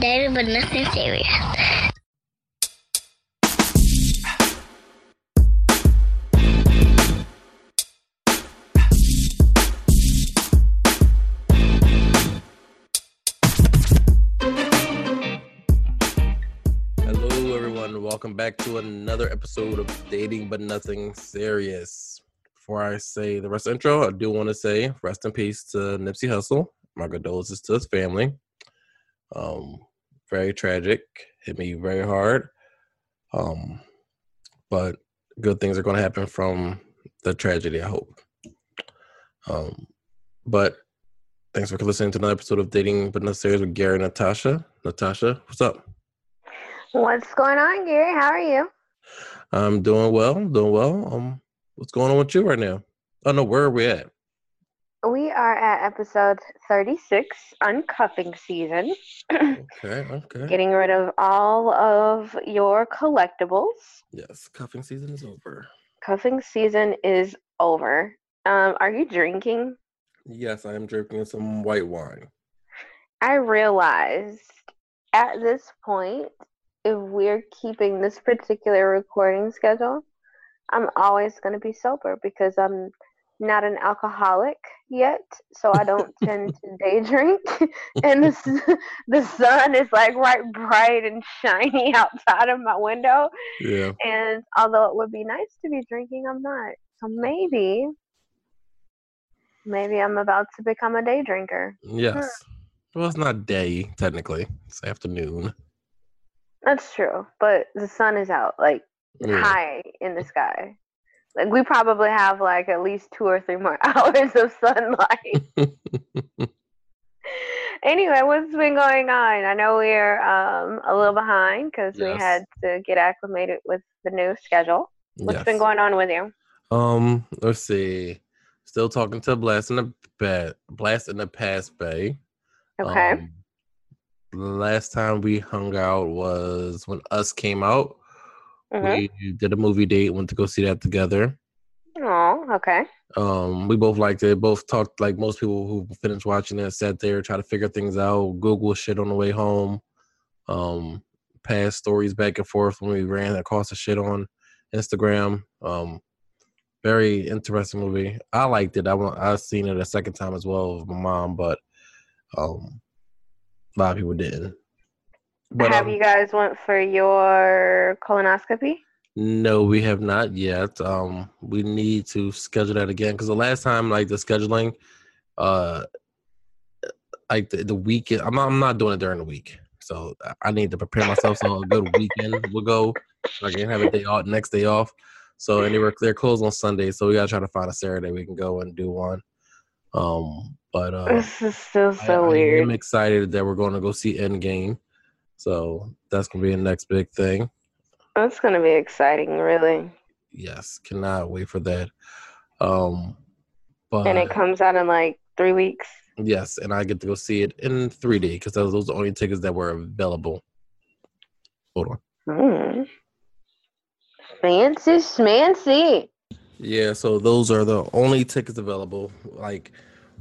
Dating but nothing serious. Hello, everyone. Welcome back to another episode of Dating But Nothing Serious. Before I say the rest of the intro, I do want to say rest in peace to Nipsey Hussle. My condolences to his family. Um, very tragic. Hit me very hard. Um, but good things are going to happen from the tragedy. I hope. Um, but thanks for listening to another episode of Dating But Nothing Serious with Gary and Natasha. Natasha, what's up? What's going on, Gary? How are you? I'm doing well. Doing well. Um, what's going on with you right now? Oh no, where are we at? We are at episode 36, uncuffing season. Okay, okay. Getting rid of all of your collectibles. Yes, cuffing season is over. Cuffing season is over. Um, are you drinking? Yes, I am drinking some white wine. I realized at this point, if we're keeping this particular recording schedule, I'm always going to be sober because I'm not an alcoholic yet, so I don't tend to day drink. and the, the sun is like right bright and shiny outside of my window. Yeah. And although it would be nice to be drinking, I'm not. So maybe, maybe I'm about to become a day drinker. Yes. Hmm. Well, it's not day technically. It's afternoon. That's true, but the sun is out, like Yeah. high in the sky. Like we probably have like at least two or three more hours of sunlight. anyway, what's been going on? I know we're um, a little behind because we had to get acclimated with the new schedule. What's been going on with you? Um, let's see. Still talking to Blast in the Ba- Blast in the Past Bay. Okay. Um, last time we hung out was when Us came out. Mhm. We did a movie date, went to go see that together. Oh, okay. Um, we both liked it. Both talked like most people who finished watching it, sat there, try to figure things out, Google shit on the way home. Um, pass stories back and forth when we ran across the shit on Instagram. Um, very interesting movie. I liked it. I want. I seen it a second time as well with my mom, but um, a lot of people didn't. But have um, you guys went for your colonoscopy? No, we have not yet. Um, we need to schedule that again because the last time, like the scheduling, uh, like the, the weekend, I'm not, I'm not doing it during the week, so I- need to prepare myself so a good weekend will go. so I can have a day off, next day off. So and they were they're closed on Sunday, so we gotta try to find a Saturday we can go and do one. Um, but uh, This is still so I, weird. am excited that we're going to go see Endgame, so that's gonna be the next big thing. That's gonna be exciting, really. yes cannot wait for that um but and it comes out in like three weeks. yes and i get to go see it in 3d because those those are the only tickets that were available hold on Mm. Fancy schmancy. yeah so those are the only tickets available like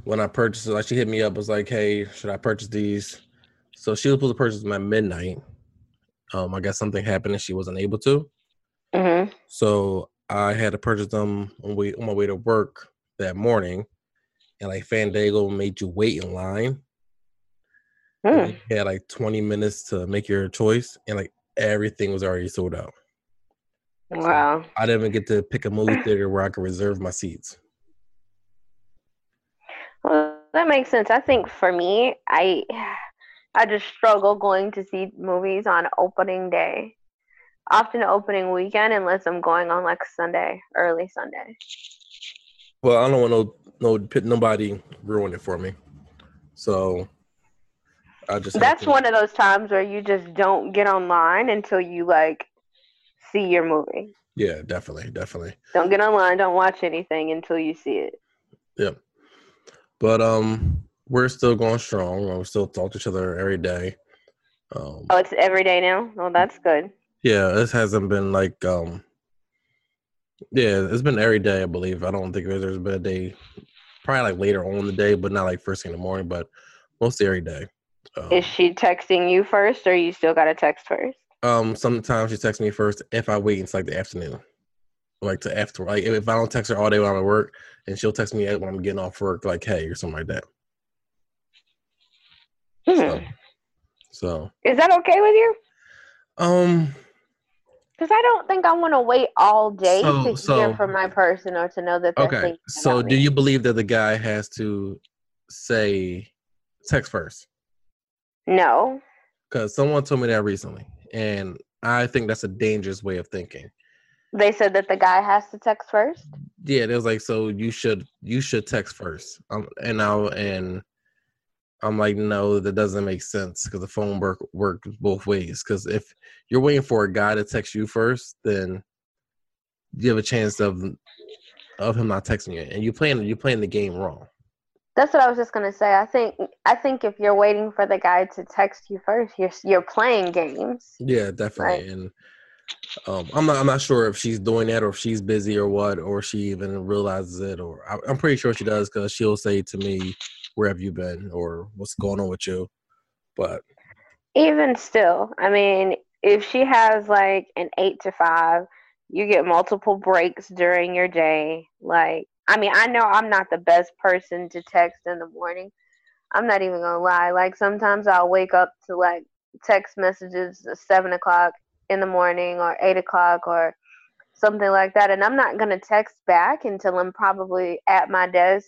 when i purchased it like she hit me up was like hey should i purchase these so she was supposed to purchase them at midnight um i guess something happened and she wasn't able to hmm So I had to purchase them on, way, on my way to work that morning, and like Fandango made you wait in line. Hmm. You had like 20 minutes to make your choice, and like everything was already sold out. Wow. I didn't even get to pick a movie theater where I could reserve my seats. Well, that makes sense. I think for me, I I just struggle going to see movies on opening day. Often opening weekend unless I'm going on like Sunday, early Sunday. Well, I don't want no no nobody ruin it for me. So I just That's to- one of those times where you just don't get online until you like see your movie. yeah, definitely, definitely. Don't get online, don't watch anything until you see it. Yep. But um, we're still going strong. We still talk to each other every day. Um, Oh, it's every day now? Well, that's good. yeah, this hasn't been like um, yeah, it's been every day. I believe. I don't think there's been a day, probably like later on in the day, but not like first thing in the morning. But mostly every day. Um, Is she texting you first, or you still got to text first? um, sometimes she texts me first if I wait until like the afternoon, like to after. Like if I don't text her all day while I'm at work, and she'll text me when I'm getting off work, like hey or something like that. Hmm. So, so Is that okay with you? um, Because I don't think I want to wait all day So- to so- hear from my person or to know that okay. So do me. you believe that the guy has to say text first? No. Because someone told me that recently, and I think that's a dangerous way of thinking. They said that the guy has to text first. Yeah, it was like so you should you should text first. Um, and now and I'm like, no, that doesn't make sense because the phone work works both ways. Because if you're waiting for a guy to text you first, then you have a chance of of him not texting you, and you playing you playing the game wrong. That's what I was just gonna say. I think I think if you're waiting for the guy to text you first, you're you're playing games. Yeah, definitely. And um, I'm not I'm not sure if she's doing that or if she's busy or what, or she even realizes it, or I, I'm pretty sure she does because she'll say to me, "Where have you been?" or "What's going on with you?" But Even still, I mean, if she has like an eight to five, you get multiple breaks during your day. Like, I mean, I know I'm not the best person to text in the morning. I'm not even gonna lie. Like, sometimes I'll wake up to like text messages at seven o'clock in the morning or eight o'clock or something like that. And I'm not gonna text back until I'm probably at my desk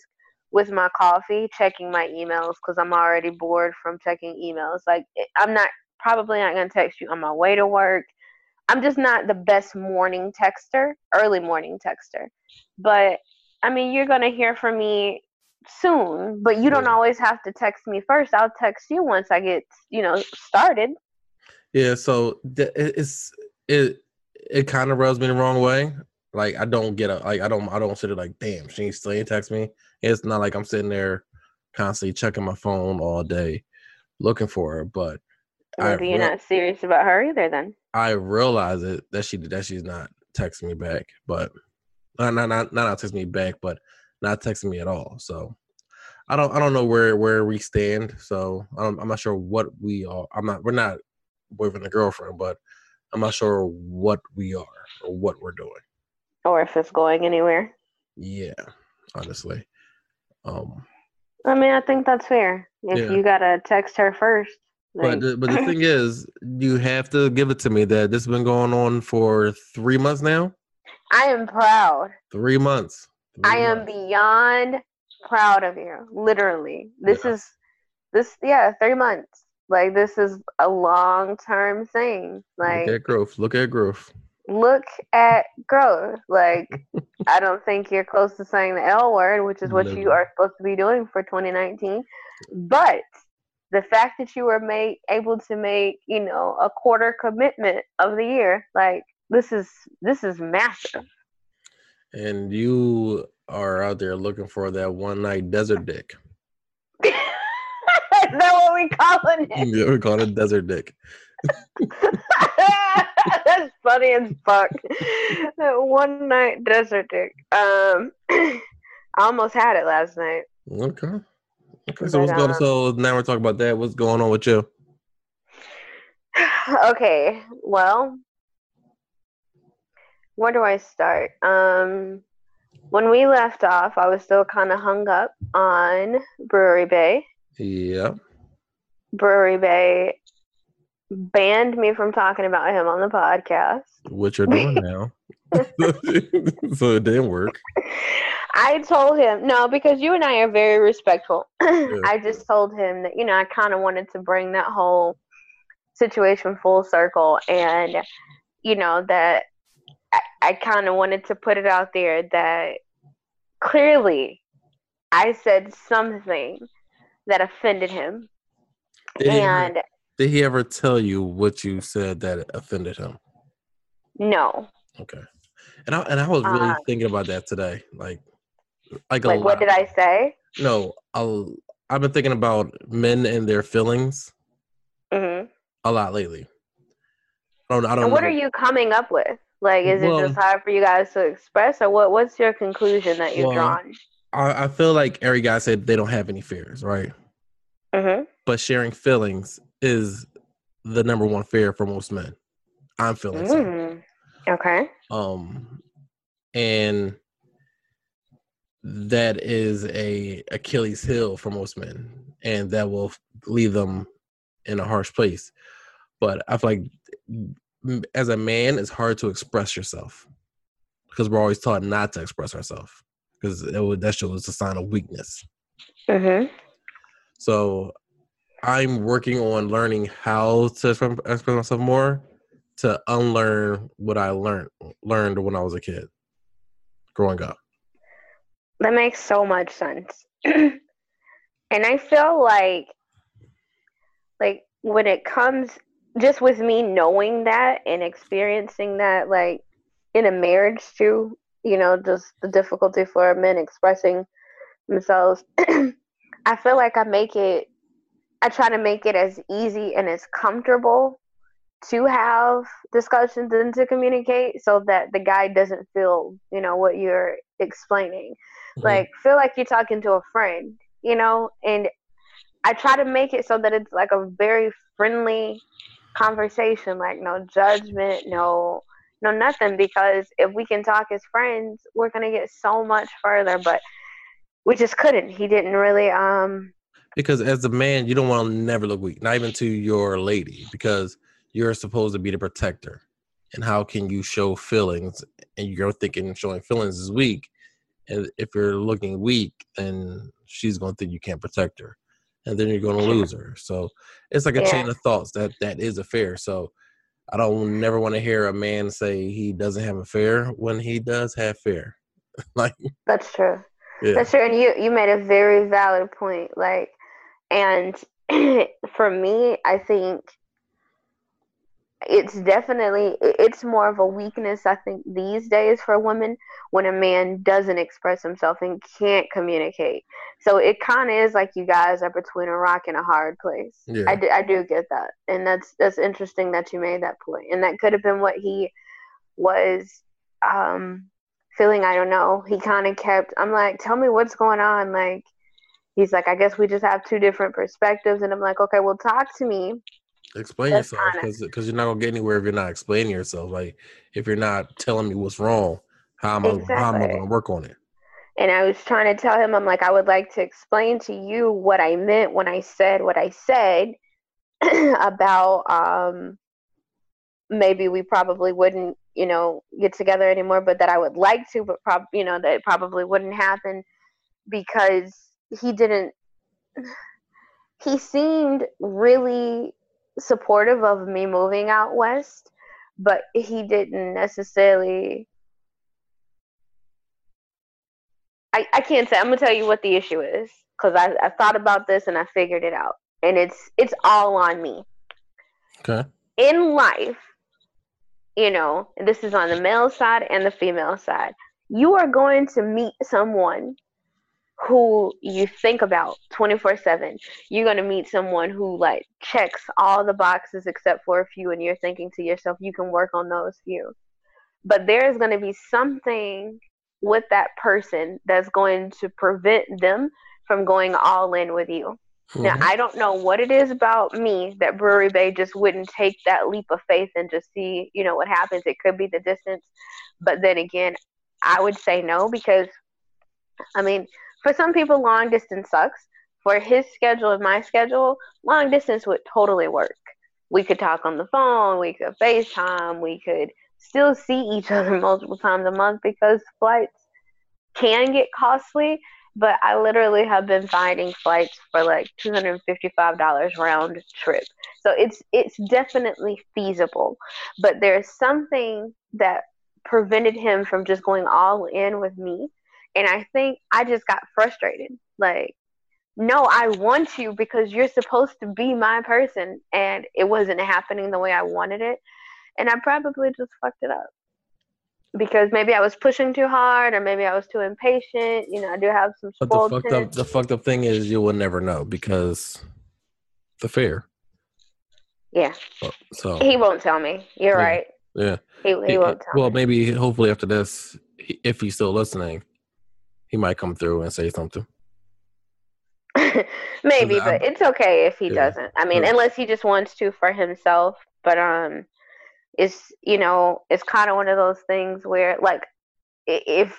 with my coffee checking my emails because I'm already bored from checking emails. Like eh, I'm not probably not gonna text you on my way to work. I'm just not the best morning texter, early morning texter. But I mean, you're gonna hear from me soon, but you don't always have to text me first. I'll text you once I get, you know, started. yeah, so it's it it kind of rubs me the wrong way. Like I don't get a like I don't I don't sit there like, damn, she ain't still ain't text me. It's not like I'm sitting there constantly checking my phone all day looking for her, but I Maybe you're re- not serious about her either then. I realize it that she that she's not texting me back, but not not not not not texting me back, but not texting me at all. So I don't I don't know where where we stand. So I'm I'm not sure what we are. I'm not we're not boyfriend and girlfriend, but I'm not sure what we are or what we're doing. Or if it's going anywhere. Yeah, honestly. Um, I mean, I think that's fair. If Yeah. you gotta text her first. but the, but the thing is, you have to give it to me that this has been going on for three months now. I am proud. Three months. I Three am beyond proud of you. Literally. This Yeah. is this yeah, three months. Like this is a long term thing. Like Look at growth. Look at growth. Look at growth. Like I don't think you're close to saying the L word, which is what you are supposed to be doing for 2019. But the fact that you were made able to make, you know, a quarter commitment of the year, like this is this is massive. And you are out there looking for that one night desert dick. is that what we calling it? Yeah, we call it desert dick. That's funny as fuck. That one night desert dick. Um, I almost had it last night. Okay. Okay. So what's going? um, So now we're talking about that. What's going on with you? okay, well, where do I start? Um, when we left off, I was still kind of hung up on Brewery Bay. Yeah. Brewery Bay banned me from talking about him on the podcast. What you're doing now. so it didn't work. I told him no because you and I are very respectful. I just told him that you know I kind of wanted to bring that whole situation full circle, and you know that I, I kind of wanted to put it out there that clearly I said something that offended him, Did and did he ever tell you what you said that offended him? no, Okay. And I and I was really Uh, thinking about that today. Like like a like what did I say? No, I'll, I've been thinking about men and their feelings hmm a lot lately. I don't. I don't. And what know. are you coming up with? Like, is Well- it just hard for you guys to express, or what? What's your conclusion that you've Well, drawn? I, I feel like every guy said they don't have any fears, right? hmm but sharing feelings is the number one fear for most men. I'm feeling so. Mm. Okay. Um, and that is a Achilles heel for most men, and that will leave them in a harsh place. But I feel like mm, as a man, it's hard to express yourself because we're always taught not to express ourselves because that shows a sign of weakness. Mm-hmm. So I'm working on learning how to express myself more to unlearn what I learned learned when I was a kid, growing up. That makes so much sense. and I feel like like when it comes just with me knowing that and experiencing that like in a marriage too, you know, just the difficulty for men expressing themselves. I feel like I make it I try to make it as easy and as comfortable to have discussions and to communicate so that the guy doesn't feel, you know, what you're explaining. Mm-hmm. Like feel like you're talking to a friend, you know, and I try to make it so that it's like a very friendly conversation, like no judgment, no no nothing because if we can talk as friends, we're going to get so much further, but we just couldn't. He didn't really um because as a man, you don't want to never look weak, not even to your lady, because you're supposed to be the protector. And how can you show feelings and you're thinking showing feelings is weak? And if you're looking weak, then she's going to think you can't protect her. And then you're going to lose her. So it's like a yeah. chain of thoughts that that is affair. So I don't never want to hear a man say he doesn't have a fear when he does have fear. like That's true. Yeah. That's true. And you you made a very valid point. Like and for me, I think it's definitely it's more of a weakness i think these days for women when a man doesn't express himself and can't communicate so it kind of is like you guys are between a rock and a hard place yeah. I, do, I do get that and that's that's interesting that you made that point. point and that could have been what he was um feeling i don't know he kind of kept i'm like tell me what's going on like he's like i guess we just have two different perspectives and i'm like okay well talk to me Explain That's yourself because you're not gonna get anywhere if you're not explaining yourself. Like if you're not telling me what's wrong, how am exactly. I how am I gonna work on it? And I was trying to tell him, I'm like, I would like to explain to you what I meant when I said what I said about um maybe we probably wouldn't, you know, get together anymore, but that I would like to, but prob you know, that it probably wouldn't happen because he didn't he seemed really supportive of me moving out west, but he didn't necessarily. I, I can't say. I'm gonna tell you what the issue is because I, I thought about this and I figured it out, and it's it's all on me. Okay. In life, you know, this is on the male side and the female side. You are going to meet someone who you think about 24 7 you're going to meet someone who like checks all the boxes except for a few and you're thinking to yourself you can work on those few. But there's going to be something with that person that's going to prevent them from going all in with you. Mm-hmm. now i don't know what it is about me that brewery bay just wouldn't take that leap of faith and just see you know what happens. It could be the distance. But then again i would say no because i mean for some people, long distance sucks. For his schedule and my schedule, long distance would totally work. We could talk on the phone, we could FaceTime, we could still see each other multiple times a month because flights can get costly. But I literally have been finding flights for like two hundred and fifty-five dollars round trip. So it's it's definitely feasible. But there's something that prevented him from just going all in with me and I think I just got frustrated. Like, no, I want you because you're supposed to be my person. And it wasn't happening the way I wanted it. And I probably just fucked it up because maybe I was pushing too hard or maybe I was too impatient. You know, I do have some. But the fucked up, the fucked up thing is you will never know because the fear. Yeah. So he won't tell me. You're yeah, right. Yeah. He, he, he won't tell well, me. maybe hopefully after this, if he's still listening, he might come through and say something. Maybe, but it's okay if he Yeah. doesn't. I mean, Yeah. unless he just wants to for himself. But um, it's you know, it's kind of one of those things where like if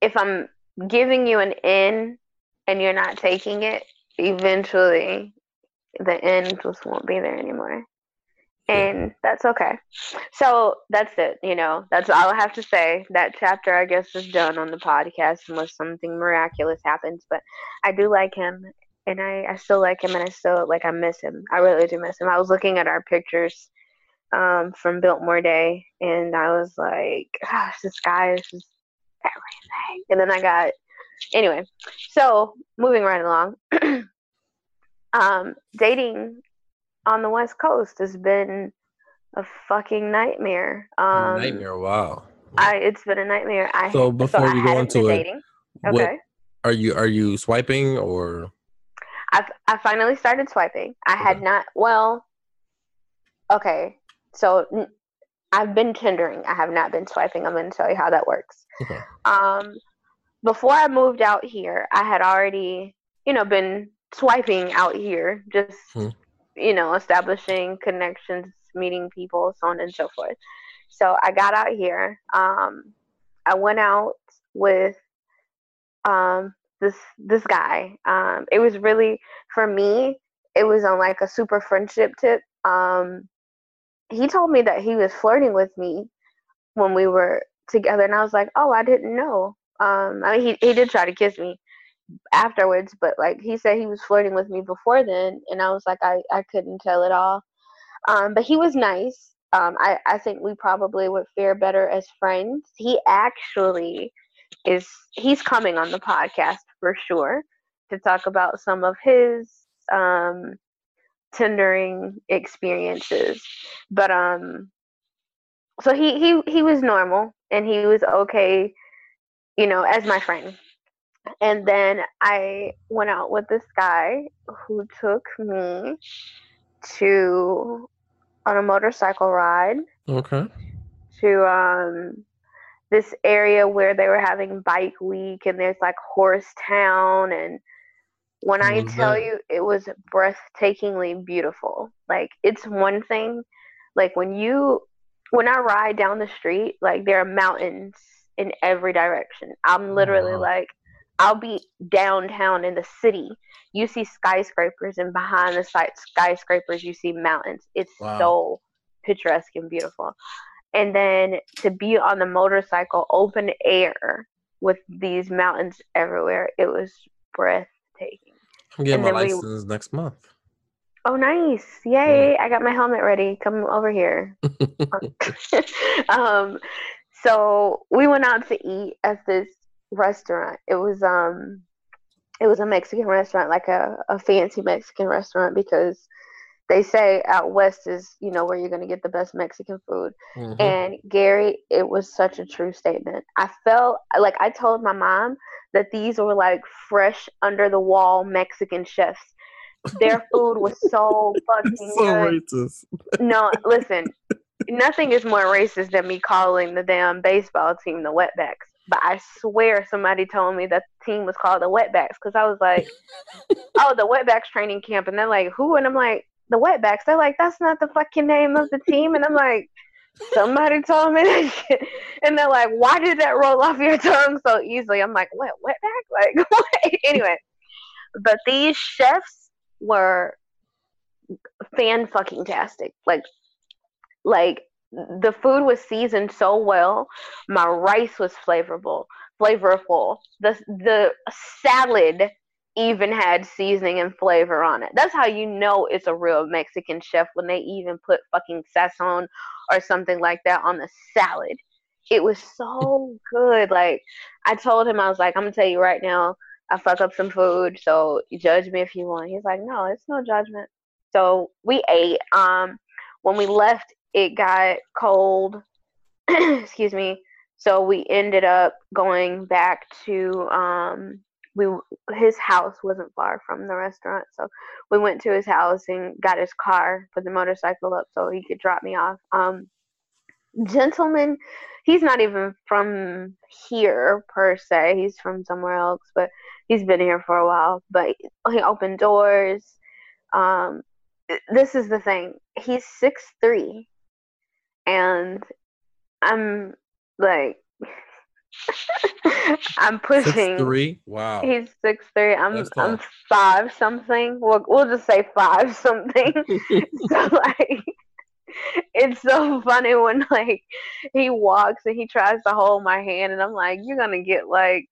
if I'm giving you an in and you're not taking it, eventually the end just won't be there anymore. And that's okay. So that's it, you know. That's all I have to say. That chapter I guess is done on the podcast unless something miraculous happens. But I do like him and I, I still like him and I still like I miss him. I really do miss him. I was looking at our pictures um, from Biltmore Day and I was like, gosh, this guy is just everything. And then I got anyway. So moving right along. um, dating on the West Coast has been a fucking nightmare. Um, Nightmare. Wow. I it's been a nightmare. I So before I you go into it, dating. What Okay. are you? Are you swiping or? I I finally started swiping. I had not. Well, okay. So I've been Tindering. I have not been swiping. I'm going to tell you how that works. Okay. Um, before I moved out here, I had already, you know, been swiping out here, just Hmm. You know, establishing connections, meeting people, so on and so forth. So I got out here. Um, I went out with um this this guy. Um, it was really for me. It was on like a super friendship tip. Um, he told me that he was flirting with me when we were together, and I was like, "Oh, I didn't know." Um, I mean, he he did try to kiss me afterwards, but like he said, he was flirting with me before then, and I was like, I I couldn't tell at all. Um, but he was nice. Um, I I think we probably would fare better as friends. He actually is he's coming on the podcast for sure to talk about some of his um Tindering experiences but um so he he he was normal and he was okay you know as my friend and then i went out with this guy who took me to on a motorcycle ride Okay. to um this area where they were having bike week and there's like horse town and when I tell that? you it was breathtakingly beautiful. Like it's one thing like when you when I ride down the street, like there are mountains in every direction. I'm literally wow. like I'll be downtown in the city. You see skyscrapers and behind the sky- skyscrapers you see mountains. It's Wow. so picturesque and beautiful. And then to be on the motorcycle open air with these mountains everywhere, it was breathtaking. I'm getting And my then we- license next month. Oh, nice. Yay. I got my helmet ready. Come over here. um, so we went out to eat at this restaurant. It was um, it was a Mexican restaurant, like a, a fancy Mexican restaurant, because they say out west is you know where you're gonna get the best Mexican food. Mhm. And Gary, it was such a true statement. I felt like I told my mom that these were like fresh under the wall Mexican chefs. Their food was so fucking so good. racist. No, listen, nothing is more racist than me calling the damn baseball team the Wetbacks. But I swear somebody told me that the team was called the Wetbacks because I was like, oh, the Wetbacks training camp. And they're like, who? And I'm like, the Wetbacks. They're like, that's not the fucking name of the team. And I'm like, somebody told me that shit. And they're like, why did that roll off your tongue so easily? I'm like, what, Wetback? Like, what? anyway. But these chefs were fan fucking tastic. Like, like the food was seasoned so well. My rice was flavorful, flavorful. The the salad even had seasoning and flavor on it. That's how you know it's a real Mexican chef when they even put fucking sazon or something like that on the salad. It was so good. Like I told him, I was like, I'm gonna tell you right now, I fuck up some food, so judge me if you want. He's like, No, it's no judgment. So we ate. Um, when we left, it got cold. Excuse me. So we ended up going back to um we his house wasn't far from the restaurant, so we went to his house and got his car, put the motorcycle up so he could drop me off. Um gentleman. He's not even from here per se. He's from somewhere else, but he's been here for a while. But he opened doors. Um, this is the thing. He's six three, and I'm like I'm pushing Six three. Wow. He's six three. I'm I'm five something. We'll we'll just say five something. so like it's so funny when like he walks and he tries to hold my hand and I'm like, You're gonna get like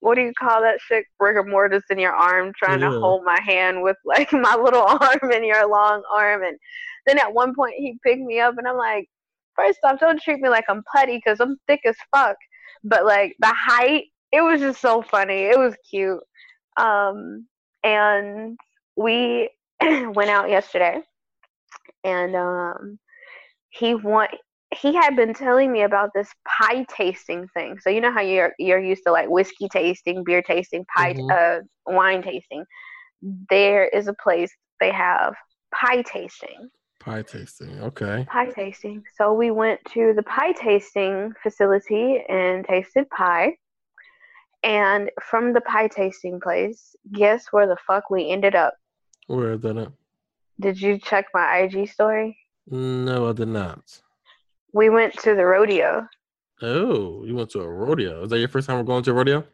what do you call that shit? Rigor mortis in your arm trying Yeah. to hold my hand with like my little arm in your long arm and then at one point he picked me up and I'm like, first off, don't treat me like I'm putty because I'm thick as fuck. But like the height, it was just so funny. It was cute. Um, and we went out yesterday, and um, he want he had been telling me about this pie tasting thing. So you know how you're you're used to like whiskey tasting, beer tasting, pie Mhm. uh, wine tasting. There is a place they have pie tasting Pie tasting. Okay. pie tasting. So we went to the pie tasting facility and tasted pie. And from the pie tasting place, guess where the fuck we ended up? Where did it? Did you check my IG story? No, I did not. We went to the rodeo. Oh, you went to a rodeo. Is that your first time we're going to a rodeo?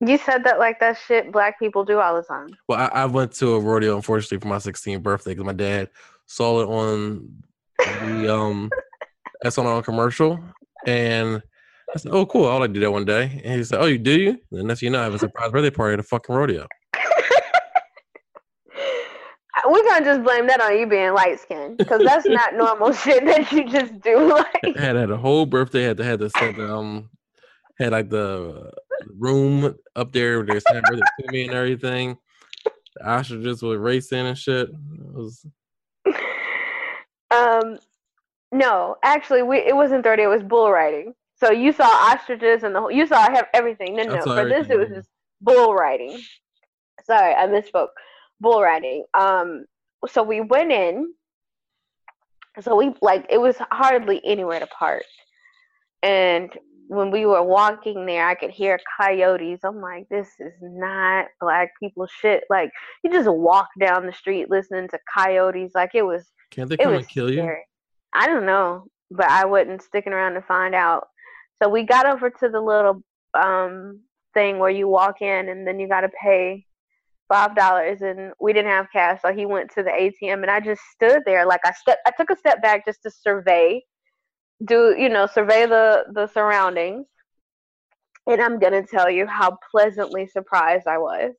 You said that like that shit black people do all the time. Well, I, I went to a rodeo, unfortunately, for my 16th birthday because my dad saw it on the um, that's on commercial, and I said, "Oh, cool! I'll like do that one day." And he said, "Oh, you do you?" And next thing you know, I have a surprise birthday party at a fucking rodeo. We're gonna just blame that on you being light skinned because that's not normal shit that you just do. Like, had had a whole birthday. Had to had to set the, um had like the room up there happy birthday to me and everything. The ostriches were racing and shit. It was Um, no, actually, we it wasn't thirty. It was bull riding. So you saw ostriches and the whole. You saw ev- everything. No, I no. For this, it was just bull riding. Sorry, I misspoke. Bull riding. Um, so we went in. So we like it was hardly anywhere to park, and when we were walking there, I could hear coyotes. I'm like, this is not black people shit. Like you just walk down the street listening to coyotes. Like it was can't they come and kill you? I don't know, but I wasn't sticking around to find out. So we got over to the little um thing where you walk in and then you got to pay five dollars, and we didn't have cash, so he went to the ATM, and I just stood there like I step. I took a step back just to survey, do you know, survey the the surroundings, and I'm gonna tell you how pleasantly surprised I was.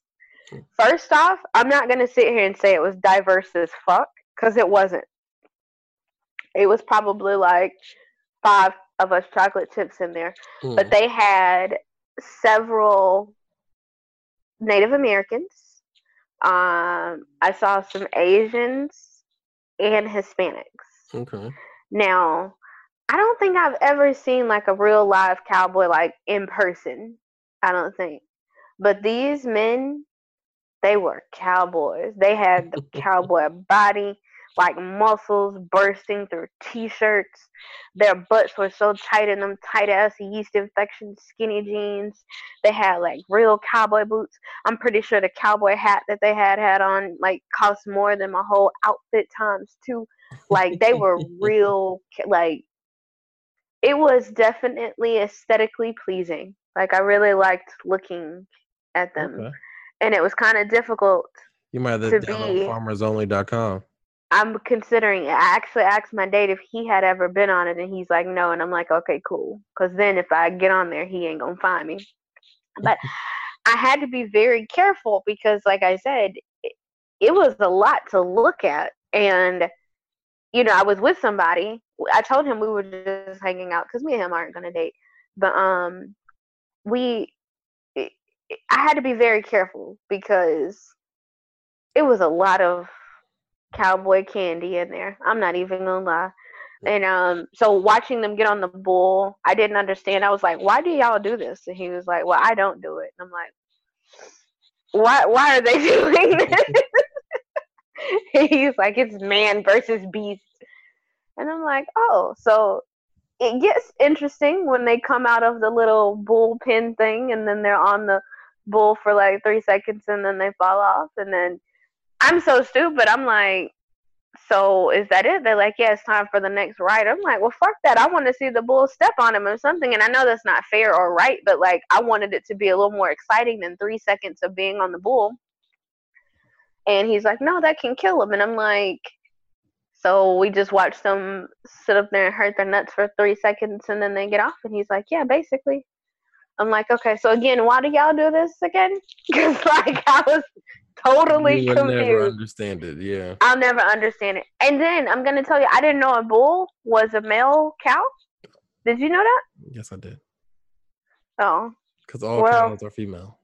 First off, I'm not gonna sit here and say it was diverse as fuck because it wasn't. It was probably like five of us chocolate chips in there, Hmm. but they had several Native Americans. Um, I saw some Asians and Hispanics. Okay. Now, I don't think I've ever seen like a real live cowboy like in person. I don't think. But these men, they were cowboys. They had the cowboy body, like muscles bursting through t-shirts. Their butts were so tight in them tight ass yeast infection skinny jeans. They had like real cowboy boots. I'm pretty sure the cowboy hat that they had had on like cost more than my whole outfit times two. Like they were real like it was definitely aesthetically pleasing. Like I really liked looking at them. Okay. And it was kind of difficult. You might have To to download be- farmersonly.com. I'm considering it. I actually asked my date if he had ever been on it, and he's like, no. And I'm like, okay, cool. Because then if I get on there, he ain't going to find me. But I had to be very careful because, like I said, it, it was a lot to look at. And, you know, I was with somebody. I told him we were just hanging out because me and him aren't going to date. But um, we, I had to be very careful because it was a lot of cowboy candy in there. I'm not even gonna lie. And um, so watching them get on the bull, I didn't understand. I was like, "Why do y'all do this?" And he was like, "Well, I don't do it." And I'm like, "Why? Why are they doing this?" He's like, "It's man versus beast," and I'm like, "Oh, so it gets interesting when they come out of the little bullpen thing and then they're on the bull for like three seconds and then they fall off and then I'm so stupid. I'm like, so is that it? They're like, yeah, it's time for the next ride. I'm like, well, fuck that. I want to see the bull step on him or something. And I know that's not fair or right, but like, I wanted it to be a little more exciting than three seconds of being on the bull. And he's like, no, that can kill him. And I'm like, so we just watched them sit up there and hurt their nuts for three seconds and then they get off. And he's like, yeah, basically. I'm like, okay, so again, why do y'all do this again? Because like I was totally you confused. never understand it. Yeah. I'll never understand it. And then I'm gonna tell you, I didn't know a bull was a male cow. Did you know that? Yes, I did. Oh, Because all Well- cows are female.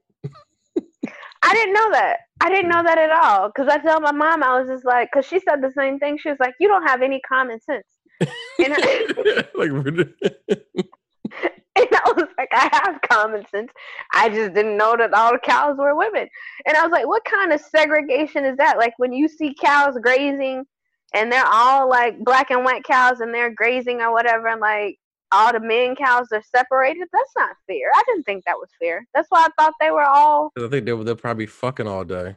I didn't know that. I didn't know that at all. Cause I tell my mom, I was just like, cause she said the same thing. She was like, you don't have any common sense. And like, we're- and I was like, I have common sense. I just didn't know that all the cows were women. And I was like, what kind of segregation is that? Like when you see cows grazing and they're all like black and white cows and they're grazing or whatever, and like all the men cows are separated. That's not fair. I didn't think that was fair. That's why I thought they were all. I think they were they're probably fucking all day.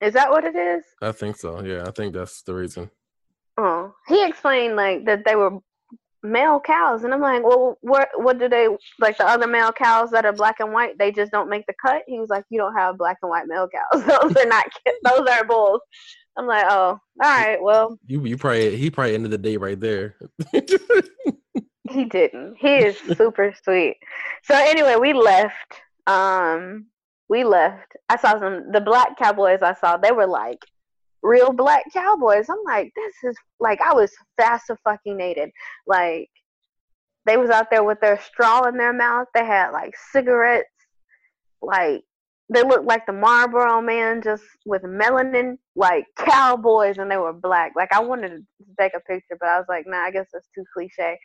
Is that what it is? I think so. Yeah, I think that's the reason. Oh, he explained like that they were male cows, and I'm like, well, what what do they like the other male cows that are black and white? They just don't make the cut. He was like, you don't have black and white male cows. those are not those are bulls. I'm like, oh, all right, well, You you probably he probably ended the day right there. he didn't. He is super sweet. So anyway, we left. Um, we left. I saw some the black cowboys. I saw they were like real black cowboys. I'm like, this is like I was fascinated. Like they was out there with their straw in their mouth. They had like cigarettes. Like they looked like the Marlboro man, just with melanin, like cowboys, and they were black. Like I wanted to take a picture, but I was like, nah, I guess that's too cliche.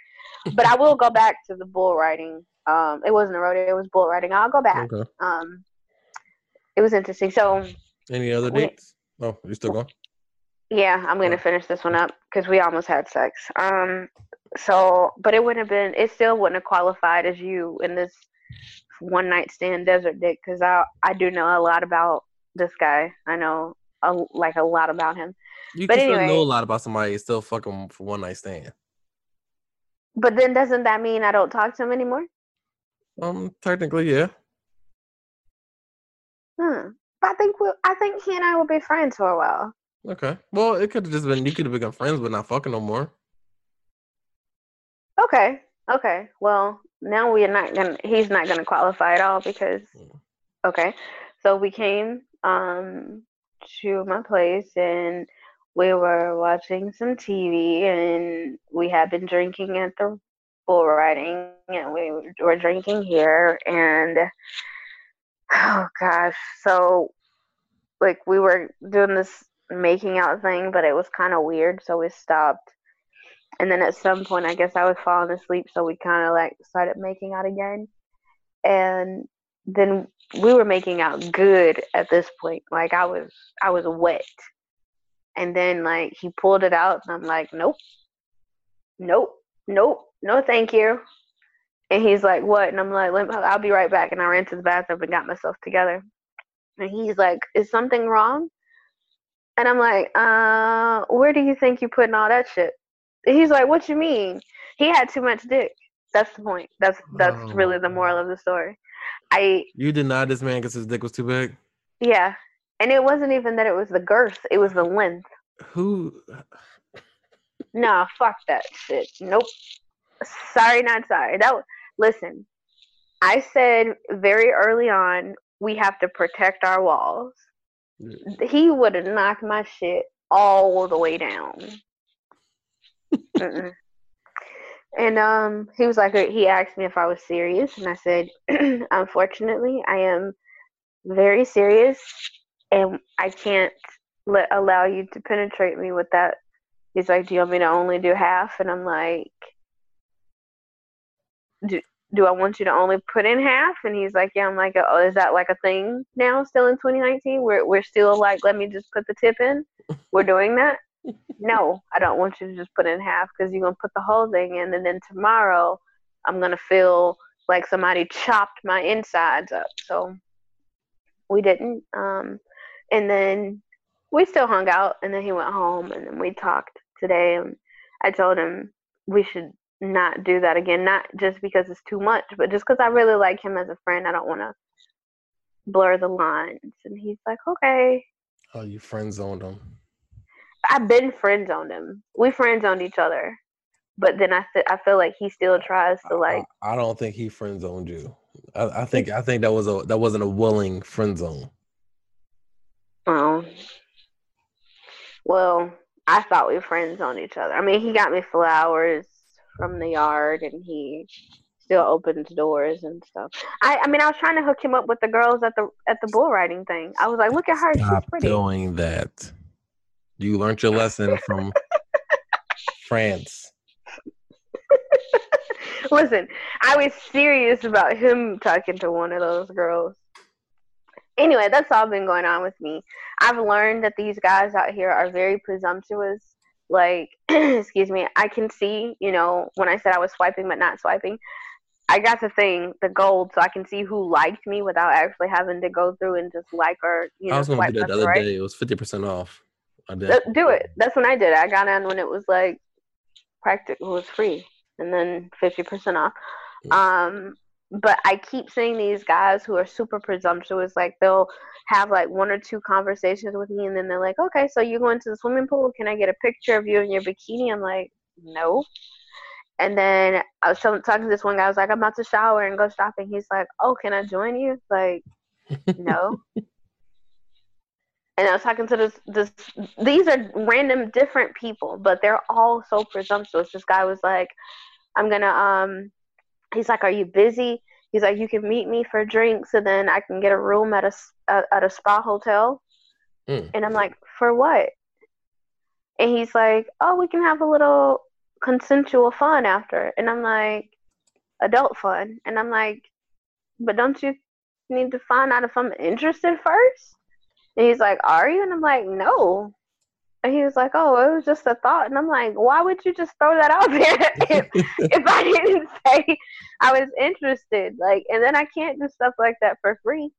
But I will go back to the bull riding. Um, it wasn't a rodeo; it was bull riding. I'll go back. okay. Um, it was interesting. So Any other Wait. Dates? Oh, you still going? yeah, I'm gonna finish this one up because we almost had sex. Um, so but it wouldn't have been. It still wouldn't have qualified as you in this one night stand desert dick because I I do know a lot about this guy. I know a, like a lot about him. You But can still know a lot about somebody and still fuck them for one night stand. But then doesn't that mean I don't talk to him anymore? Um, technically, yeah. Hmm. I think we I think he and I will be friends for a while. Okay. Well, it could have just been you could have become friends, but not fucking no more. Okay. Okay. Well, now we are not gonna. He's not gonna qualify at all because. Mm. Okay. So we came um to my place and we were watching some TV and we had been drinking at the bull riding and we were drinking here and oh gosh. So like we were doing this making out thing but it was kind of weird so we stopped. And then at some point i guess i was falling asleep so we kind of like started making out again. And then we were making out good at this point. Like i was i was wet. And then like he pulled it out and i'm like nope. Nope. Nope. No thank you and he's like what and i'm like Let me, i'll be right back and i ran to the bathroom and got myself together and he's like is something wrong and i'm like uh where do you think you putting all that shit and he's like what you mean he had too much dick that's the point that's that's Oh. really the moral of the story i You denied this man because his dick was too big. yeah and it wasn't even that it was the girth it was the length Who? Nah, fuck that shit. Nope. Sorry, not sorry. That listen. I said very early on we have to protect our walls. He would have knocked my shit all the way down. And um, he was like, he asked me if I was serious, and I said, unfortunately, I am very serious, and I can't let allow you to penetrate me with that He's like, Do you want me to only do half? And I'm like, Do do I want you to only put in half? And he's like, Yeah, I'm like, Oh, is that like a thing now still in twenty nineteen? We're we're still like, let me just put the tip in? We're doing that? no, I don't want you to just put in half because you're gonna put the whole thing in, and then tomorrow I'm gonna feel like somebody chopped my insides up. So we didn't. Um, and then we still hung out, and then he went home, and then we talked today, and I told him we should not do that again. Not just because it's too much, but just because I really like him as a friend. I don't want to blur the lines. And he's like, okay. Oh, you friend zoned him. I've been friend zoned him. We friend zoned each other, but then I th- I feel like he still tries to like. I, I don't think he friend zoned you. I, I, think I think that was a that wasn't a willing friend zone. Oh. Well, I thought we friends on each other. I mean, he got me flowers from the yard, and he still opens doors and stuff. I, I mean, I was trying to hook him up with the girls at the at the bull riding thing. I was like, look at her, Stop she's pretty. doing that. You learned your lesson from France. Listen, I was serious about him talking to one of those girls. Anyway, that's all been going on with me. I've learned that these guys out here are very presumptuous. Like, excuse me, I can see, you know, when I said I was swiping but not swiping, I got the thing, the gold, so I can see who liked me without actually having to go through and just like or you know. I was gonna do that the other right. day. It was fifty percent off. I did. Do it. That's when I did it. I got on when it was like practical was free and then fifty percent off. Um but I keep seeing these guys who are super presumptuous, like they'll have like one or two conversations with me and then they're like, Okay, so you're going to the swimming pool, can I get a picture of you in your bikini? I'm like, No. And then I was talking to this one guy, I was like, I'm about to shower and go shopping. He's like, Oh, can I join you? Like, no. and I was talking to this this these are random different people, but they're all so presumptuous. This guy was like, I'm gonna um he's like, Are you busy? He's like, You can meet me for drinks and then I can get a room at a at a spa hotel. Mm. And I'm like, For what? And he's like, Oh, we can have a little consensual fun after. And I'm like, Adult fun. And I'm like, But don't you need to find out if I'm interested first? And he's like, Are you? And I'm like, No. And he was like, Oh, it was just a thought. And I'm like, Why would you just throw that out there if, if I didn't say I was interested? Like, and then I can't do stuff like that for free.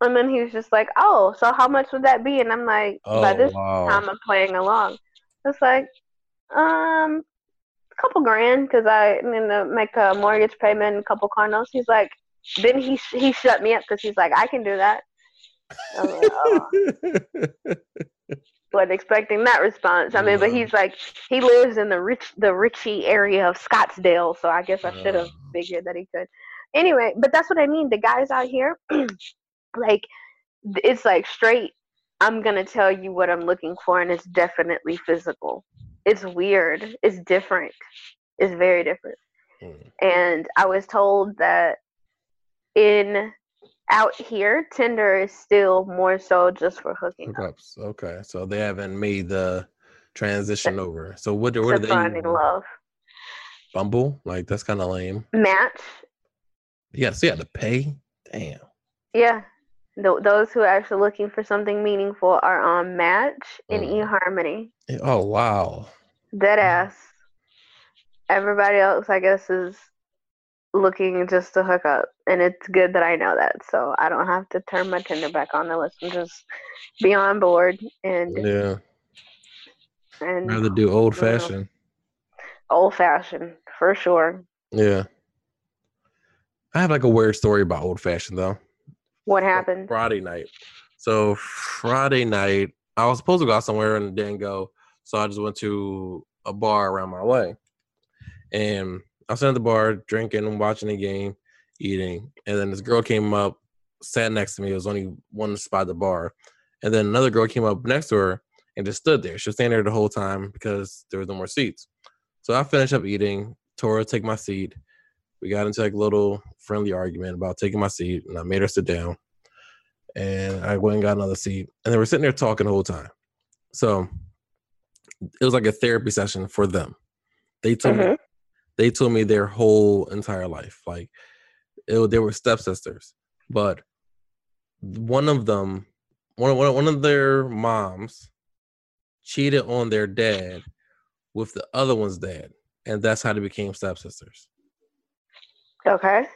And then he was just like, Oh, so how much would that be? And I'm like, By oh this wow. time I'm playing along. It's like, um, a couple grand because I need to make a mortgage payment, and a couple car notes. He's like, then he he shut me up because he's like, I can do that. Like, oh wasn't expecting that response. I mean, but he's like, he lives in the rich, the richy area of Scottsdale, so I guess I should have figured that he could. Anyway, but that's what I mean. The guys out here, like, it's like straight. I'm gonna tell you what I'm looking for, and it's definitely physical. It's weird. It's different. It's very different. Mm. And I was told that in out here, Tinder is still more so just for hooking up. Okay, so they haven't made the transition over. So what? What are they? finding love. Bumble? Like that's kind of lame. Match, Yeah, so you had to pay. Damn. yeah. Th- those who are actually looking for something meaningful are on Match and Mm. eHarmony. Oh wow. Dead ass. Everybody else, I guess, is looking just to hook up, and it's good that I know that, so I don't have to turn my Tinder back on unless I'm just be on board and Yeah. and Rather do old fashioned old fashioned for sure. Yeah. I have like a weird story about old fashioned though. What happened? Friday night. So Friday night, I was supposed to go out somewhere and didn't go. So I just went to a bar around my way. And I was at the bar drinking, watching the game, eating. And then this girl came up, sat next to me. It was only one spot at the bar. And then another girl came up next to her and just stood there. She was standing there the whole time because there was no more seats. So I finished up eating, Tora take my seat. We got into like a little friendly argument about taking my seat, and I made her sit down. And I went and got another seat, and they were sitting there talking the whole time. So it was like a therapy session for them. They told me Mhm. They told me their whole entire life, like it, they were stepsisters, but one of them, one of, one of- one of their moms, cheated on their dad with the other one's dad, and that's how they became stepsisters. Okay.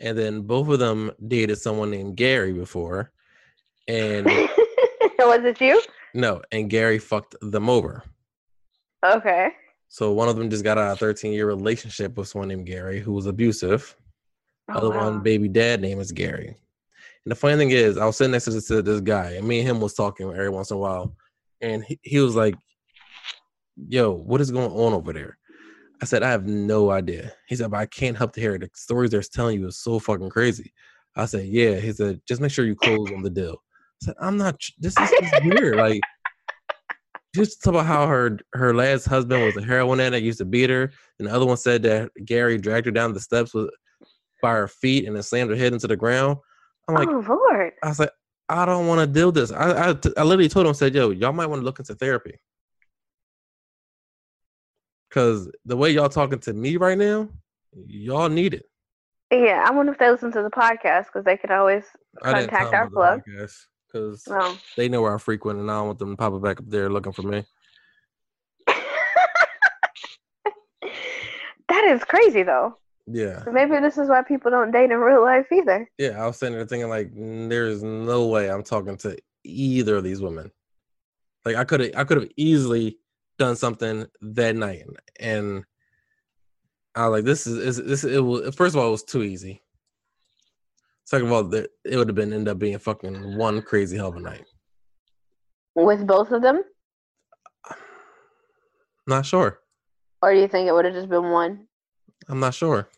And then both of them dated someone named Gary before, and Was it you? no, and Gary fucked them over. Okay. So one of them just got out of a 13 year relationship with someone named Gary who was abusive. Oh, Other wow. one, baby dad name is Gary. And the funny thing is, I was sitting next to this, to this guy, and me and him was talking every once in a while, and he, he was like, "Yo, what is going on over there?" I said, "I have no idea." He said, "But I can't help to hear it. The stories they're telling you is so fucking crazy." I said, "Yeah." He said, "Just make sure you close on the deal." I said, "I'm not. tr- This is weird. Like, just talk about how her her last husband was a heroin addict, used to beat her, and the other one said that Gary dragged her down the steps with by her feet and then slammed her head into the ground. I'm like, oh Lord. I was like, I don't want to deal with this. I, I I literally told him, said, yo, y'all might want to look into therapy. Cause the way y'all talking to me right now, y'all need it. Yeah, I wonder if they listen to the podcast because they could always. Contact our plug. podcast because they know where I frequent, and I don't want them to pop back up there looking for me. that is crazy though. Yeah, Maybe this is why people don't date in real life either. yeah. I was sitting there thinking like, "Mm, there's no way I'm talking to either of these women. Like I could have, I could have easily done something that night, and I was like, this is, is this. It was first of all, it was too easy. Second of all, it would have been end up being fucking one crazy hell of a night. With both of them, Not sure. or do you think it would have just been one? I'm not sure.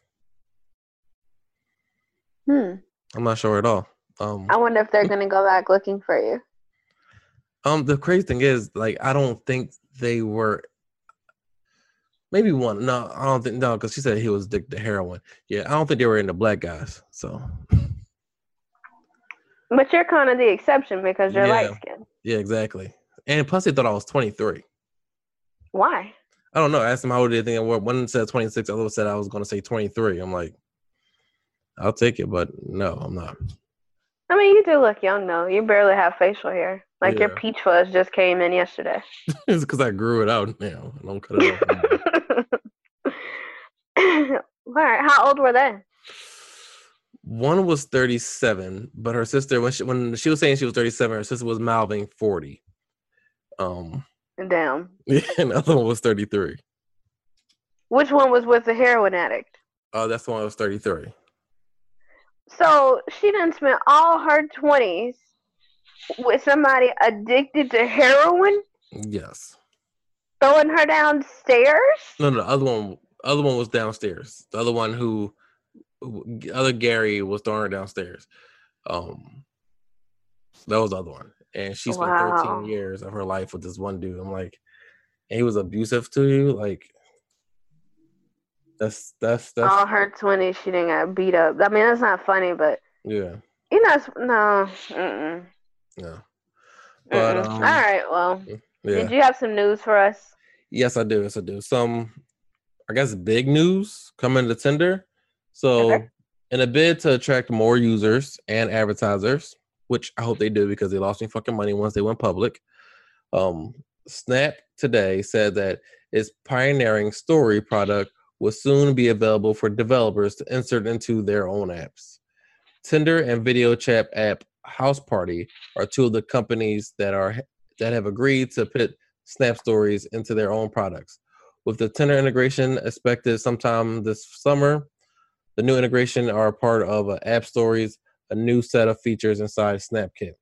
Hmm. I'm not sure at all. Um, I wonder if they're gonna go back looking for you. um, the crazy thing is, like, I don't think they were. Maybe one. No, I don't think no, because she said he was addicted to heroin. Yeah, I don't think they were into black guys. So But you're kind of the exception because you're Yeah. light skinned. yeah, exactly. And plus, they thought I was 23. Why? I don't know. I asked them how old they think I was. One said 26, the other said I was going to say 23. I'm like, I'll take it, but no, I'm not. I mean, you do look young though. You barely have facial hair. Like your peach fuzz just came in yesterday. it's because I grew it out now. I don't cut it off. All right. How old were they? One was 37, but her sister, when she, when she was saying she was 37, her sister was mouthing 40. Um, Damn. and the other one was 33. Which one was with the heroin addict? Oh, that's the one that was 33. So she done spent all her twenties with somebody addicted to heroin, Yes. throwing her downstairs. No, no, the other one, other one was downstairs. The other one who- other Gary was throwing her downstairs. Um, that was the other one, and she spent Wow. 13 years of her life with this one dude. I'm like, and he was abusive to you, like. That's that's that's all her twenties, she didn't get beat up. I mean, that's not funny, but yeah you know, no. Mm-mm, yeah. But um, all right. Well, yeah. did you have some news for us? Yes, I do. Yes, I do. Some, I guess, big news coming to Tinder. So, Okay. in a bid to attract more users and advertisers, which I hope they do because they lost me fucking money once they went public. Um, Snap today said that its pioneering story product will soon be available for developers to insert into their own apps. Tinder and video chat app Houseparty are two of the companies that are that have agreed to put Snap Stories into their own products. With the Tinder integration expected sometime this summer, the new integration are part of uh, App Stories, a new set of features inside SnapKit.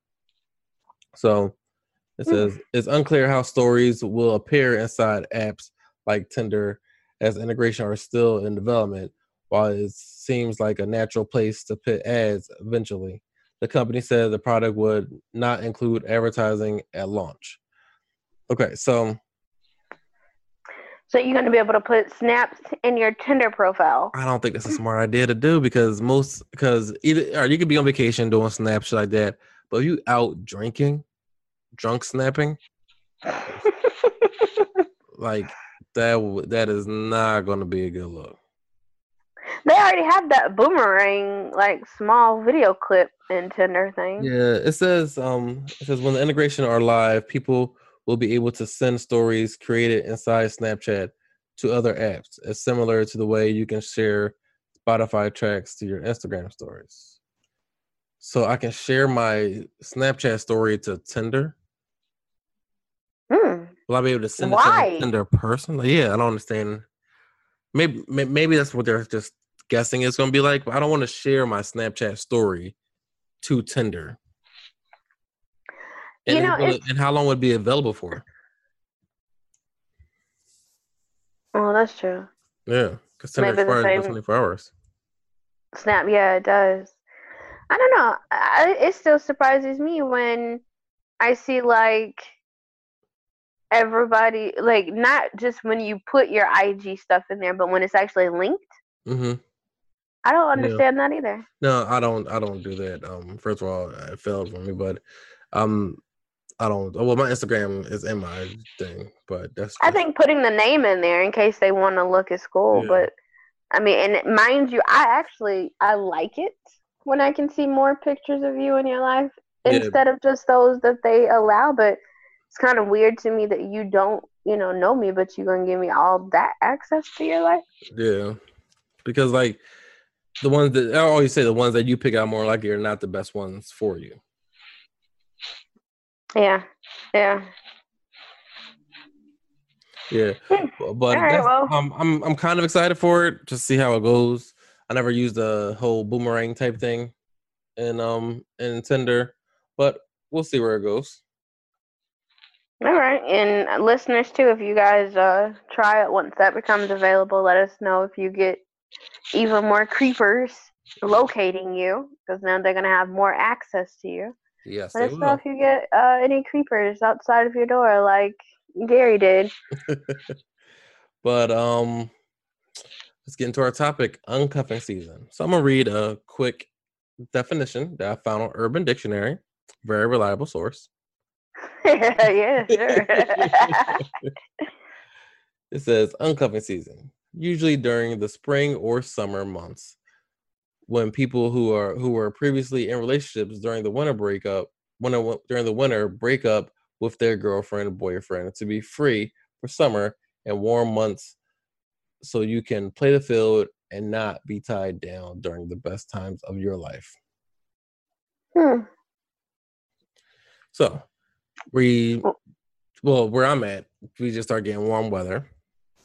So it Hmm. says it's unclear how stories will appear inside apps like Tinder, as integration are still in development. While it seems like a natural place to put ads eventually, the company said the product would not include advertising at launch. Okay, so So you're gonna be able to put snaps in your Tinder profile. I don't think that's a smart idea to do because most because either or you could be on vacation doing snaps like that, but if you out drinking, drunk snapping, like that that is not going to be a good look. They already have that boomerang, like small video clip in Tinder thing. Yeah, it says um it says when the integration are live, people will be able to send stories created inside Snapchat to other apps. as similar to the way you can share Spotify tracks to your Instagram stories. So I can share my Snapchat story to Tinder. Hmm. Will I be able to send it Why? to Tinder personally? Yeah, I don't understand. Maybe maybe that's what they're just guessing it's going to be like. But I don't want to share my Snapchat story to Tinder. You And, know, will- and how long would it be available for? Oh, that's true. Yeah, because Tinder expires in 24 hours. Snap, yeah, it does. I don't know. I, it still surprises me when I see like everybody, like not just when you put your IG stuff in there, but when it's actually linked. hmm I don't Yeah. understand that either. No, I don't. I don't do that. Um, first of all, it failed for me, but um, I don't. Oh, well, my Instagram is in my thing, but that's. I think putting the name in there in case they want to look at school, Yeah. but I mean, and mind you, I actually I like it when I can see more pictures of you in your life Yeah. instead of just those that they allow. But it's kind of weird to me that you don't, you know, know me, but you're gonna give me all that access to your life. Yeah, because like the ones that I always say, the ones that you pick out more likely are not the best ones for you. Yeah, yeah. Yeah, Hmm. but right, well. I'm I'm I'm kind of excited for it. Just see how it goes. I never used the whole boomerang type thing, in um in Tinder, but we'll see where it goes. All right, and listeners too, if you guys uh try it once that becomes available, let us know if you get even more creepers locating you, because now they're gonna have more access to you. Yes, Let us know if you get uh, any creepers outside of your door, like Gary did. But um, let's get into our topic: uncuffing season. So I'm gonna read a quick definition that I found on Urban Dictionary, very reliable source. yeah, sure. It says uncuffing season, usually during the spring or summer months, when people who are who were previously in relationships during the winter breakup, when during the winter break up with their girlfriend or boyfriend to be free for summer and warm months, so you can play the field and not be tied down during the best times of your life. Hmm. So we well, where I'm at, we just start getting warm weather.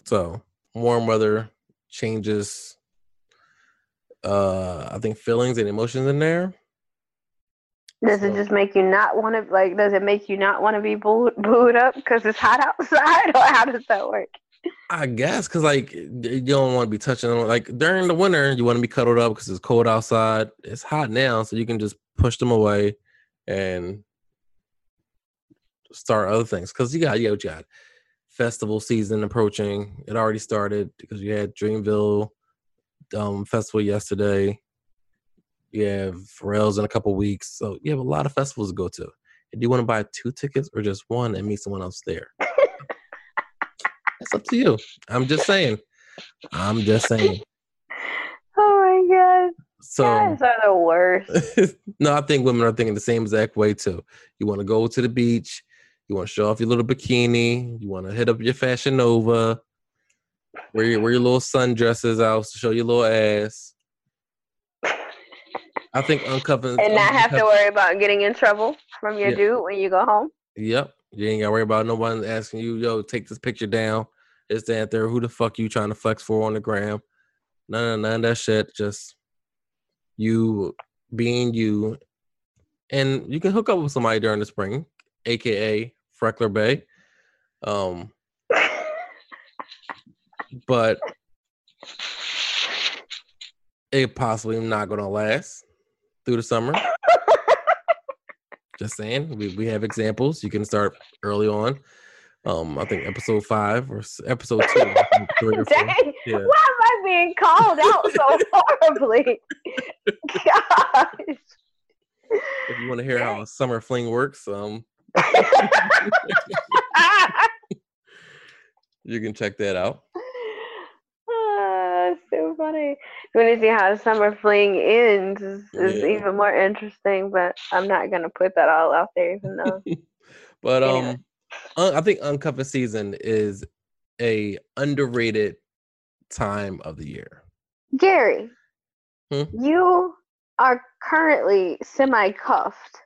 So warm weather changes uh I think feelings and emotions in there. Does So- it just make you not want to like? Does it make you not want to be booed, booed up because it's hot outside, or how does that work? I guess because like you don't want to be touching them. Like during the winter, you want to be cuddled up because it's cold outside. It's hot now, so you can just push them away and start other things. Because you got you got, you got festival season approaching. It already started because you had Dreamville um, festival yesterday. You have Rails in a couple weeks, so you have a lot of festivals to go to. And do you want to buy two tickets or just one and meet someone else there? It's up to you. I'm just saying. I'm just saying. Oh my god, So guys are the worst. no, I think women are thinking the same exact way too. You want to go to the beach, you want to show off your little bikini, you want to hit up your Fashion Nova, wear your wear your little sundresses out to show your little ass. I think uncovering and not have to worry about getting in trouble from your Yeah. dude when you go home. Yep, you ain't got to worry about no one asking you, yo, take this picture down. It's that there. Who the fuck you trying to flex for on the gram? None none of that shit. Just you being you, and you can hook up with somebody during the spring, aka Freckler Bay. Um, but it possibly not gonna last through the summer. Just saying, we, we have examples. You can start early on. Um, I think episode five or episode two, think three or four. Dang, Yeah. why am I being called out so horribly? Gosh. If you want to hear how a summer fling works, um, you can check that out. When you see how summer fling ends is, is Yeah. even more interesting, but I'm not gonna put that all out there even though But um, un- I think uncuffing season is a underrated time of the year. Gary, Hmm? you are currently semi cuffed.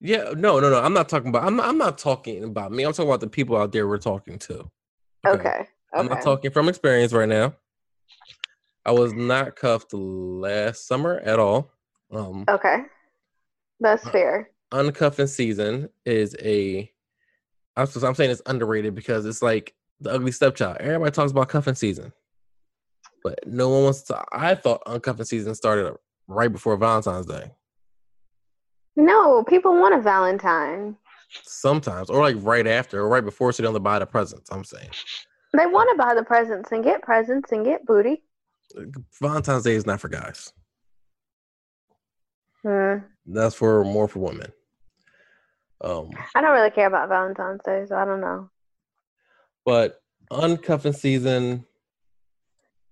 Yeah, no, no, no. I'm not talking about. I'm not, I'm not talking about me. I'm talking about the people out there we're talking to. Okay. Okay. I'm not talking from experience right now. I was not cuffed last summer at all. Um, okay. That's fair. Uncuffing season is a. I'm, I'm saying it's underrated because it's like the ugly stepchild. Everybody talks about cuffing season, but no one wants to. I thought uncuffing season started right before Valentine's Day. No, people want a Valentine. Sometimes, or like right after, or right before, so they don't buy the presents. I'm saying they want to buy the presents and get presents and get booty. Valentine's Day is not for guys. Hmm. That's for more for women. Um, I don't really care about Valentine's Day, so I don't know. But uncuffing season.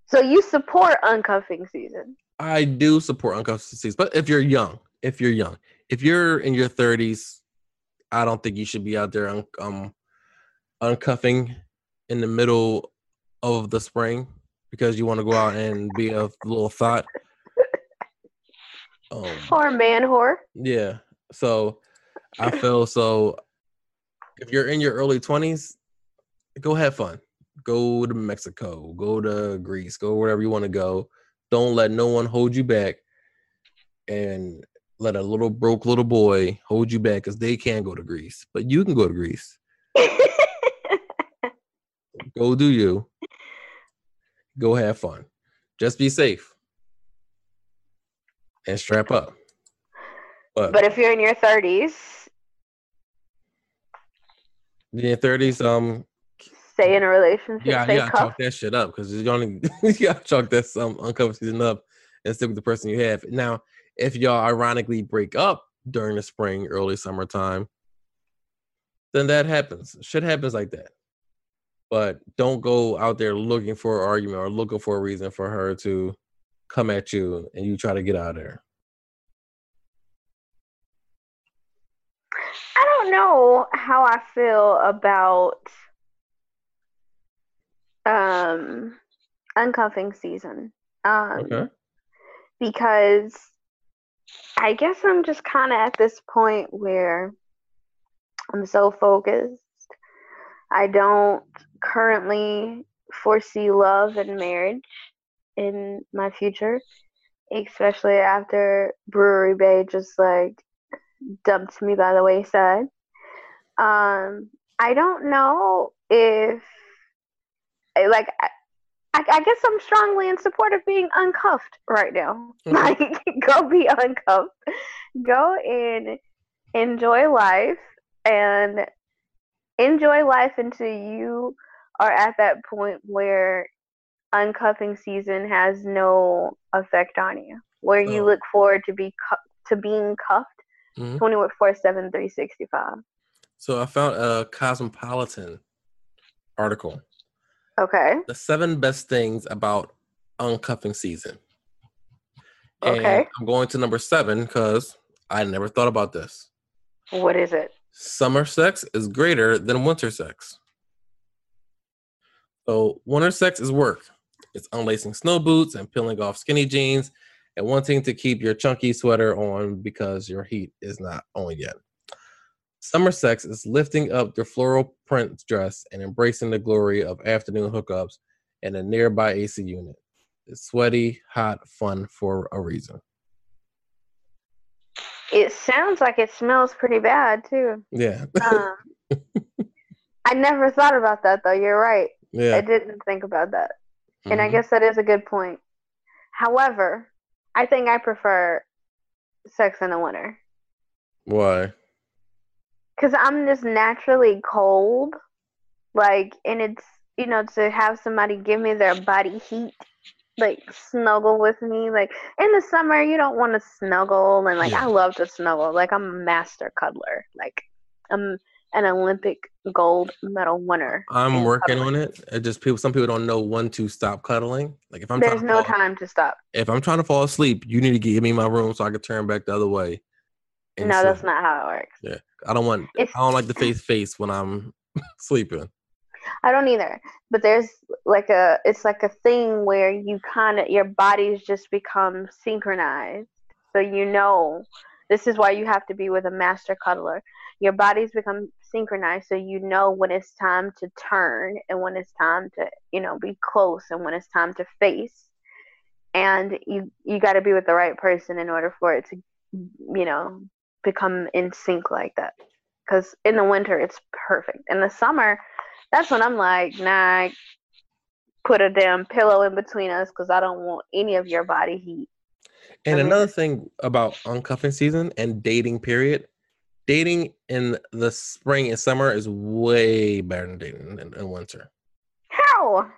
So you support uncuffing season? I do support uncuffing season, but if you're young, if you're young, if you're in your 30s, I don't think you should be out there un- um uncuffing in the middle of the spring because you want to go out and be a little thought. Um, or man whore. Yeah. So I feel so if you're in your early 20s, go have fun. Go to Mexico, go to Greece, go wherever you want to go. Don't let no one hold you back and let a little broke little boy hold you back because they can't go to Greece, but you can go to Greece. go do you. Go have fun. Just be safe and strap up. But, but if you're in your 30s, in your 30s, um, stay in a relationship. Yeah, you gotta chalk that shit up because you only you gotta chalk that some uncover season up and stick with the person you have. Now, if y'all ironically break up during the spring, early summertime, then that happens. Shit happens like that. But don't go out there looking for an argument or looking for a reason for her to come at you and you try to get out of there. I don't know how I feel about um uncuffing season. Um okay. because I guess I'm just kind of at this point where I'm so focused. I don't currently foresee love and marriage in my future, especially after Brewery Bay just like dumped me by the wayside. Um, I don't know if like I, I, guess I'm strongly in support of being uncuffed right now. Mm-hmm. Like, go be uncuffed, go and enjoy life, and enjoy life until you are at that point where uncuffing season has no effect on you, where you oh. look forward to be cu- to being cuffed mm-hmm. 24 7 365 so i found a cosmopolitan article Okay. The seven best things about uncuffing season. Okay. And I'm going to number seven because I never thought about this. What is it? Summer sex is greater than winter sex. So, winter sex is work. It's unlacing snow boots and peeling off skinny jeans and wanting to keep your chunky sweater on because your heat is not on yet. Summer sex is lifting up your floral print dress and embracing the glory of afternoon hookups in a nearby AC unit. It's sweaty, hot, fun for a reason. It sounds like it smells pretty bad too. Yeah. um, I never thought about that though. You're right. Yeah. I didn't think about that. Mm-hmm. And I mm-hmm. guess that is a good point. However, I think I prefer sex in the winter. Why? because I'm just naturally cold, like, and it's you know to have somebody give me their body heat, like snuggle with me. Like in the summer, you don't want to snuggle, and like yeah. I love to snuggle. Like I'm a master cuddler. Like I'm an Olympic gold medal winner. I'm working cuddling. on it. It just people. Some people don't know when to stop cuddling. Like if I'm there's no fall, time to stop. If I'm trying to fall asleep, you need to give me my room so I can turn back the other way no, so- that's not how it works. Yeah, I don't want. It's- I don't like the face face when I'm sleeping. I don't either. But there's like a it's like a thing where you kind of your bodies just become synchronized. So you know this is why you have to be with a master cuddler. Your bodies become synchronized so you know when it's time to turn and when it's time to, you know, be close and when it's time to face. And you you got to be with the right person in order for it to you know become in sync like that. Cuz in the winter it's perfect. In the summer that's when I'm like, nah, put a damn pillow in between us because I don't want any of your body heat. And I mean- another thing about uncuffing season and dating period, dating in the spring and summer is way better than dating in, in winter How?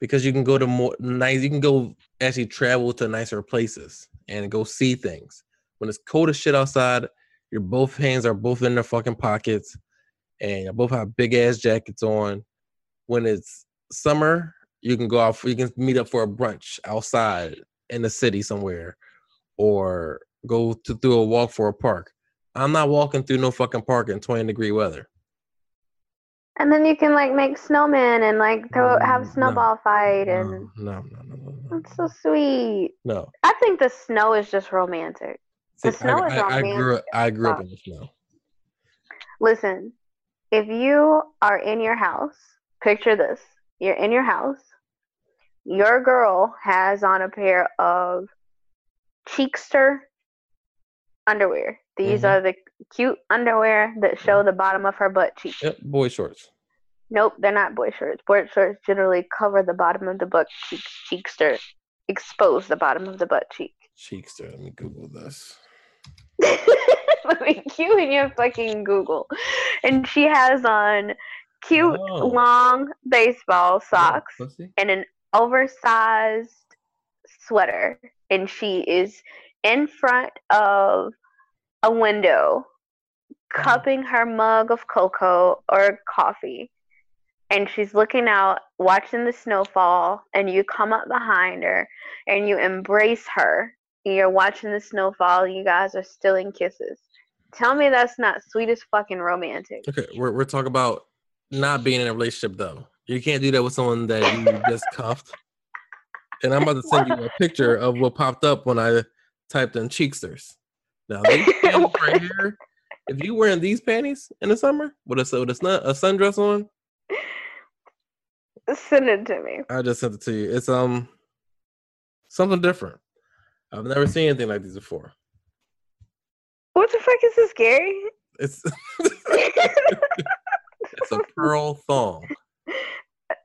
because you can go to more nice. You can go actually travel to nicer places and go see things. When it's cold as shit outside, your both hands are both in their fucking pockets, and you both have big ass jackets on. When it's summer, you can go out. You can meet up for a brunch outside in the city somewhere, or go to through a walk for a park. I'm not walking through no fucking park in 20 degree weather. And then you can like make snowmen and like throw have Mm, no. snowball fight and No, no, no, no, no, no. it's so sweet. no. I think the snow is just romantic. The snow I, is I, I grew up. I grew up in the snow. Listen, if you are in your house, picture this. You're in your house. Your girl has on a pair of Cheekster underwear. These Mhm. are the cute underwear that show the bottom of her butt cheek. Yep, boy shorts. Nope, they're not boy shorts. Boy shorts generally cover the bottom of the butt cheek. Cheekster expose the bottom of the butt cheek. Cheekster. Let me Google this. Me cue in your fucking Google. And she has on cute Oh. long baseball socks and an oversized sweater. And she is in front of a window cupping her mug of cocoa or coffee. And she's looking out, watching the snowfall, and you come up behind her and you embrace her. You're watching the snowfall, you guys are stealing kisses. Tell me that's not sweetest fucking romantic. Okay, we're we're talking about not being in a relationship though. You can't do that with someone that you just cuffed. And I'm about to send you a picture of what popped up when I typed in cheeksters. Now these panties right here. If you wearing these panties in the summer with a with a, sun, a sundress on, Send it to me. I just sent it to you. It's um something different. I've never seen anything like these before. What the fuck is this, Gary? It's it's a pearl thong.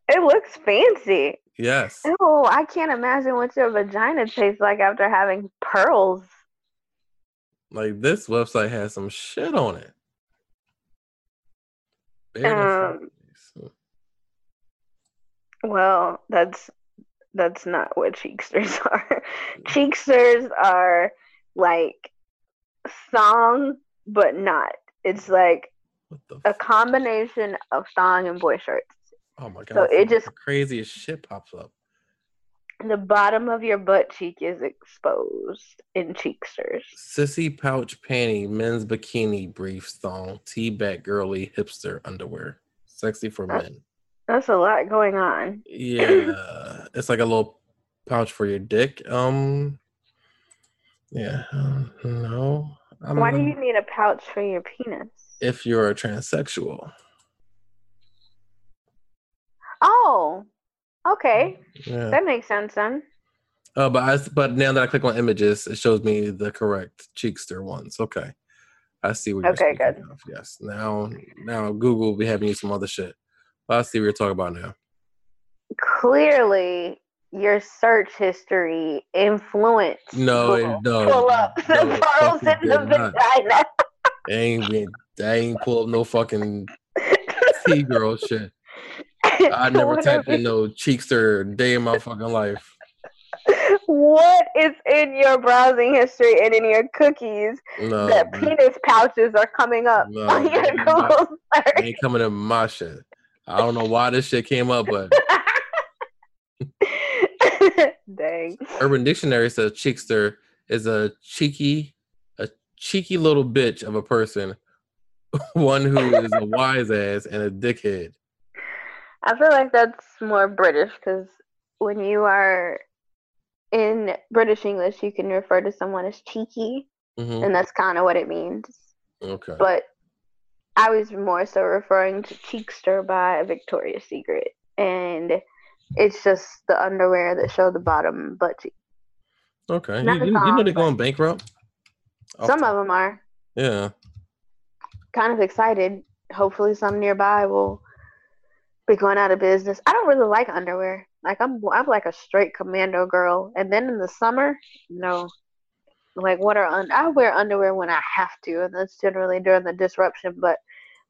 It looks fancy. Yes. Oh, I can't imagine what your vagina tastes like after having pearls. Like this website has some shit on it. Um. Well, that's that's not what cheeksters are. cheeksters are like thong, but not. It's like a combination of song and boy shorts. oh my god. so it just- craziest shit pops up. The bottom of your butt cheek is exposed in cheeksters. Sissy pouch panty, men's bikini, briefs, thong, tea bag girly, hipster underwear. Sexy for Uh, men. That's a lot going on. Yeah. it's like a little pouch for your dick. Um yeah. um, no. I'm, Why do you need a pouch for your penis? if you're a transsexual. Oh, okay. Yeah. That makes sense then. Oh, but I but now that I click on images, it shows me the correct cheekster ones. Okay, I see what. You're Okay, good. Of. Yes. Now, now Google will be having you some other shit. But I see what you're talking about now. Clearly, your search history influenced. No, it- Google. no, Pull up the no, pearls fucking in the vagina. I ain't been, I ain't pull up no fucking T girl shit. I never typed in no cheekster day in my fucking life. What is in your browsing history and in your cookies No, that man. penis pouches are coming up No, on your. Google search? ain't coming in my shit. I don't know why this shit came up, but Dang. Urban Dictionary says cheekster is a cheeky, a cheeky little bitch of a person, one who is a wise ass and a dickhead. I feel like that's more British because when you are in British English, you can refer to someone as cheeky, hmm and that's kind of what it means. Okay. But I was more so referring to Cheekster by Victoria's Secret, and it's just the underwear that show the bottom butt cheek. Okay. You, not you, you know they're going bankrupt. Some of them are Yeah. kind of excited. Hopefully, some nearby will be going out of business. I don't really like underwear. Like I'm, I'm like a straight commando girl. And then in the summer, no. Like what are un- I wear underwear when I have to, and that's generally during the disruption. But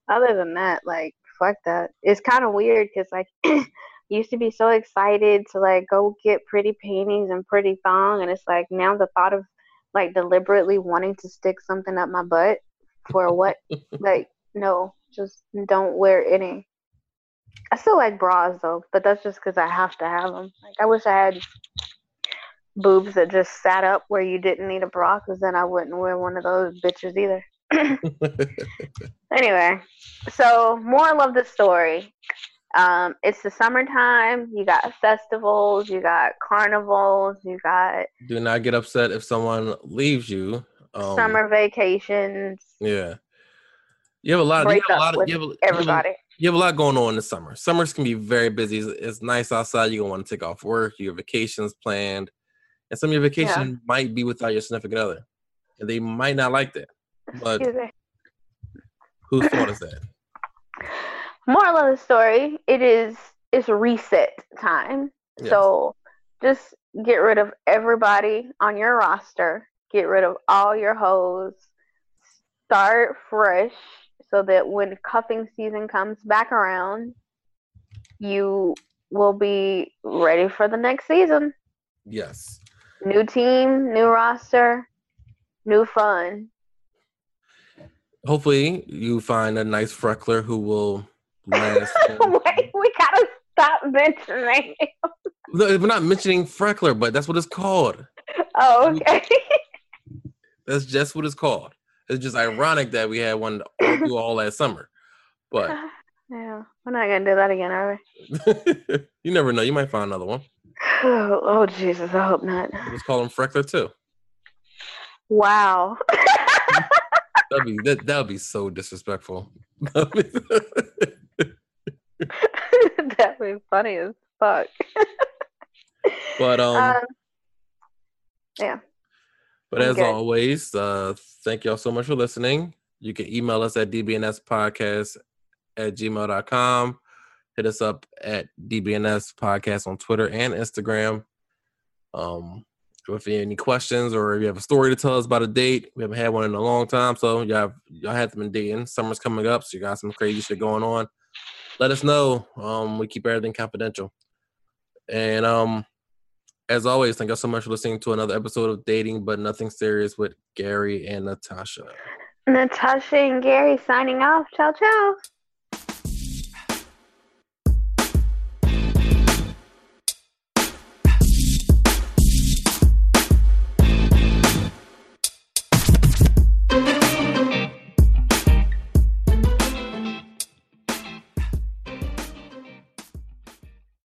other than that, like fuck that. It's kind of weird because like used to be so excited to like go get pretty panties and pretty thong, and it's like now the thought of like deliberately wanting to stick something up my butt for what? like no, just don't wear any. I still like bras though, but that's just because I have to have them. Like I wish I had boobs that just sat up where you didn't need a bra, because then I wouldn't wear one of those bitches either. Anyway, so moral of the story. Um, it's the summertime. You got festivals, you got carnivals, you got Do not get upset if someone leaves you. Um, summer vacations. Yeah. You have a lot. You have a lot of. You have, a- you have Everybody. you have a lot going on in the summer. Summers can be very busy. It's, it's nice outside. You're gonna want to take off work. Your vacations planned, and some of your vacation might be without your significant other, and they might not like that. But Excuse me. whose fault is that? Moral of the story: It is it's reset time. Yes. So just get rid of everybody on your roster. Get rid of all your hoes. Start fresh so that when cuffing season comes back around, you will be ready for the next season. Yes. New team, new roster, new fun. Hopefully, you find a nice freckler who will last. Wait, we gotta stop mentioning. No, we're not mentioning freckler, but that's what it's called. Oh, okay. That's just what it's called. It's just ironic that we had one all through all last summer. But yeah, we're not gonna do that again, are we? you never know. You might find another one. Oh, oh Jesus, I hope not. Let's call him Freckler too. Wow. That'd be that. That'd be so disrespectful. That'd be funny as fuck. but um, Um, yeah. but I'm as good. always, uh, thank y'all so much for listening. You can email us at dbnspodcast at gmail.com. Hit us up at dbns podcast on Twitter and Instagram. Um, if you have any questions or if you have a story to tell us about a date, we haven't had one in a long time. So y'all, y'all have been dating. Summer's coming up, so you got some crazy shit going on. Let us know. Um, we keep everything confidential. And um, as always, thank you so much for listening to another episode of Dating But Nothing Serious with Gary and Natasha. Natasha and Gary signing off. Ciao, ciao.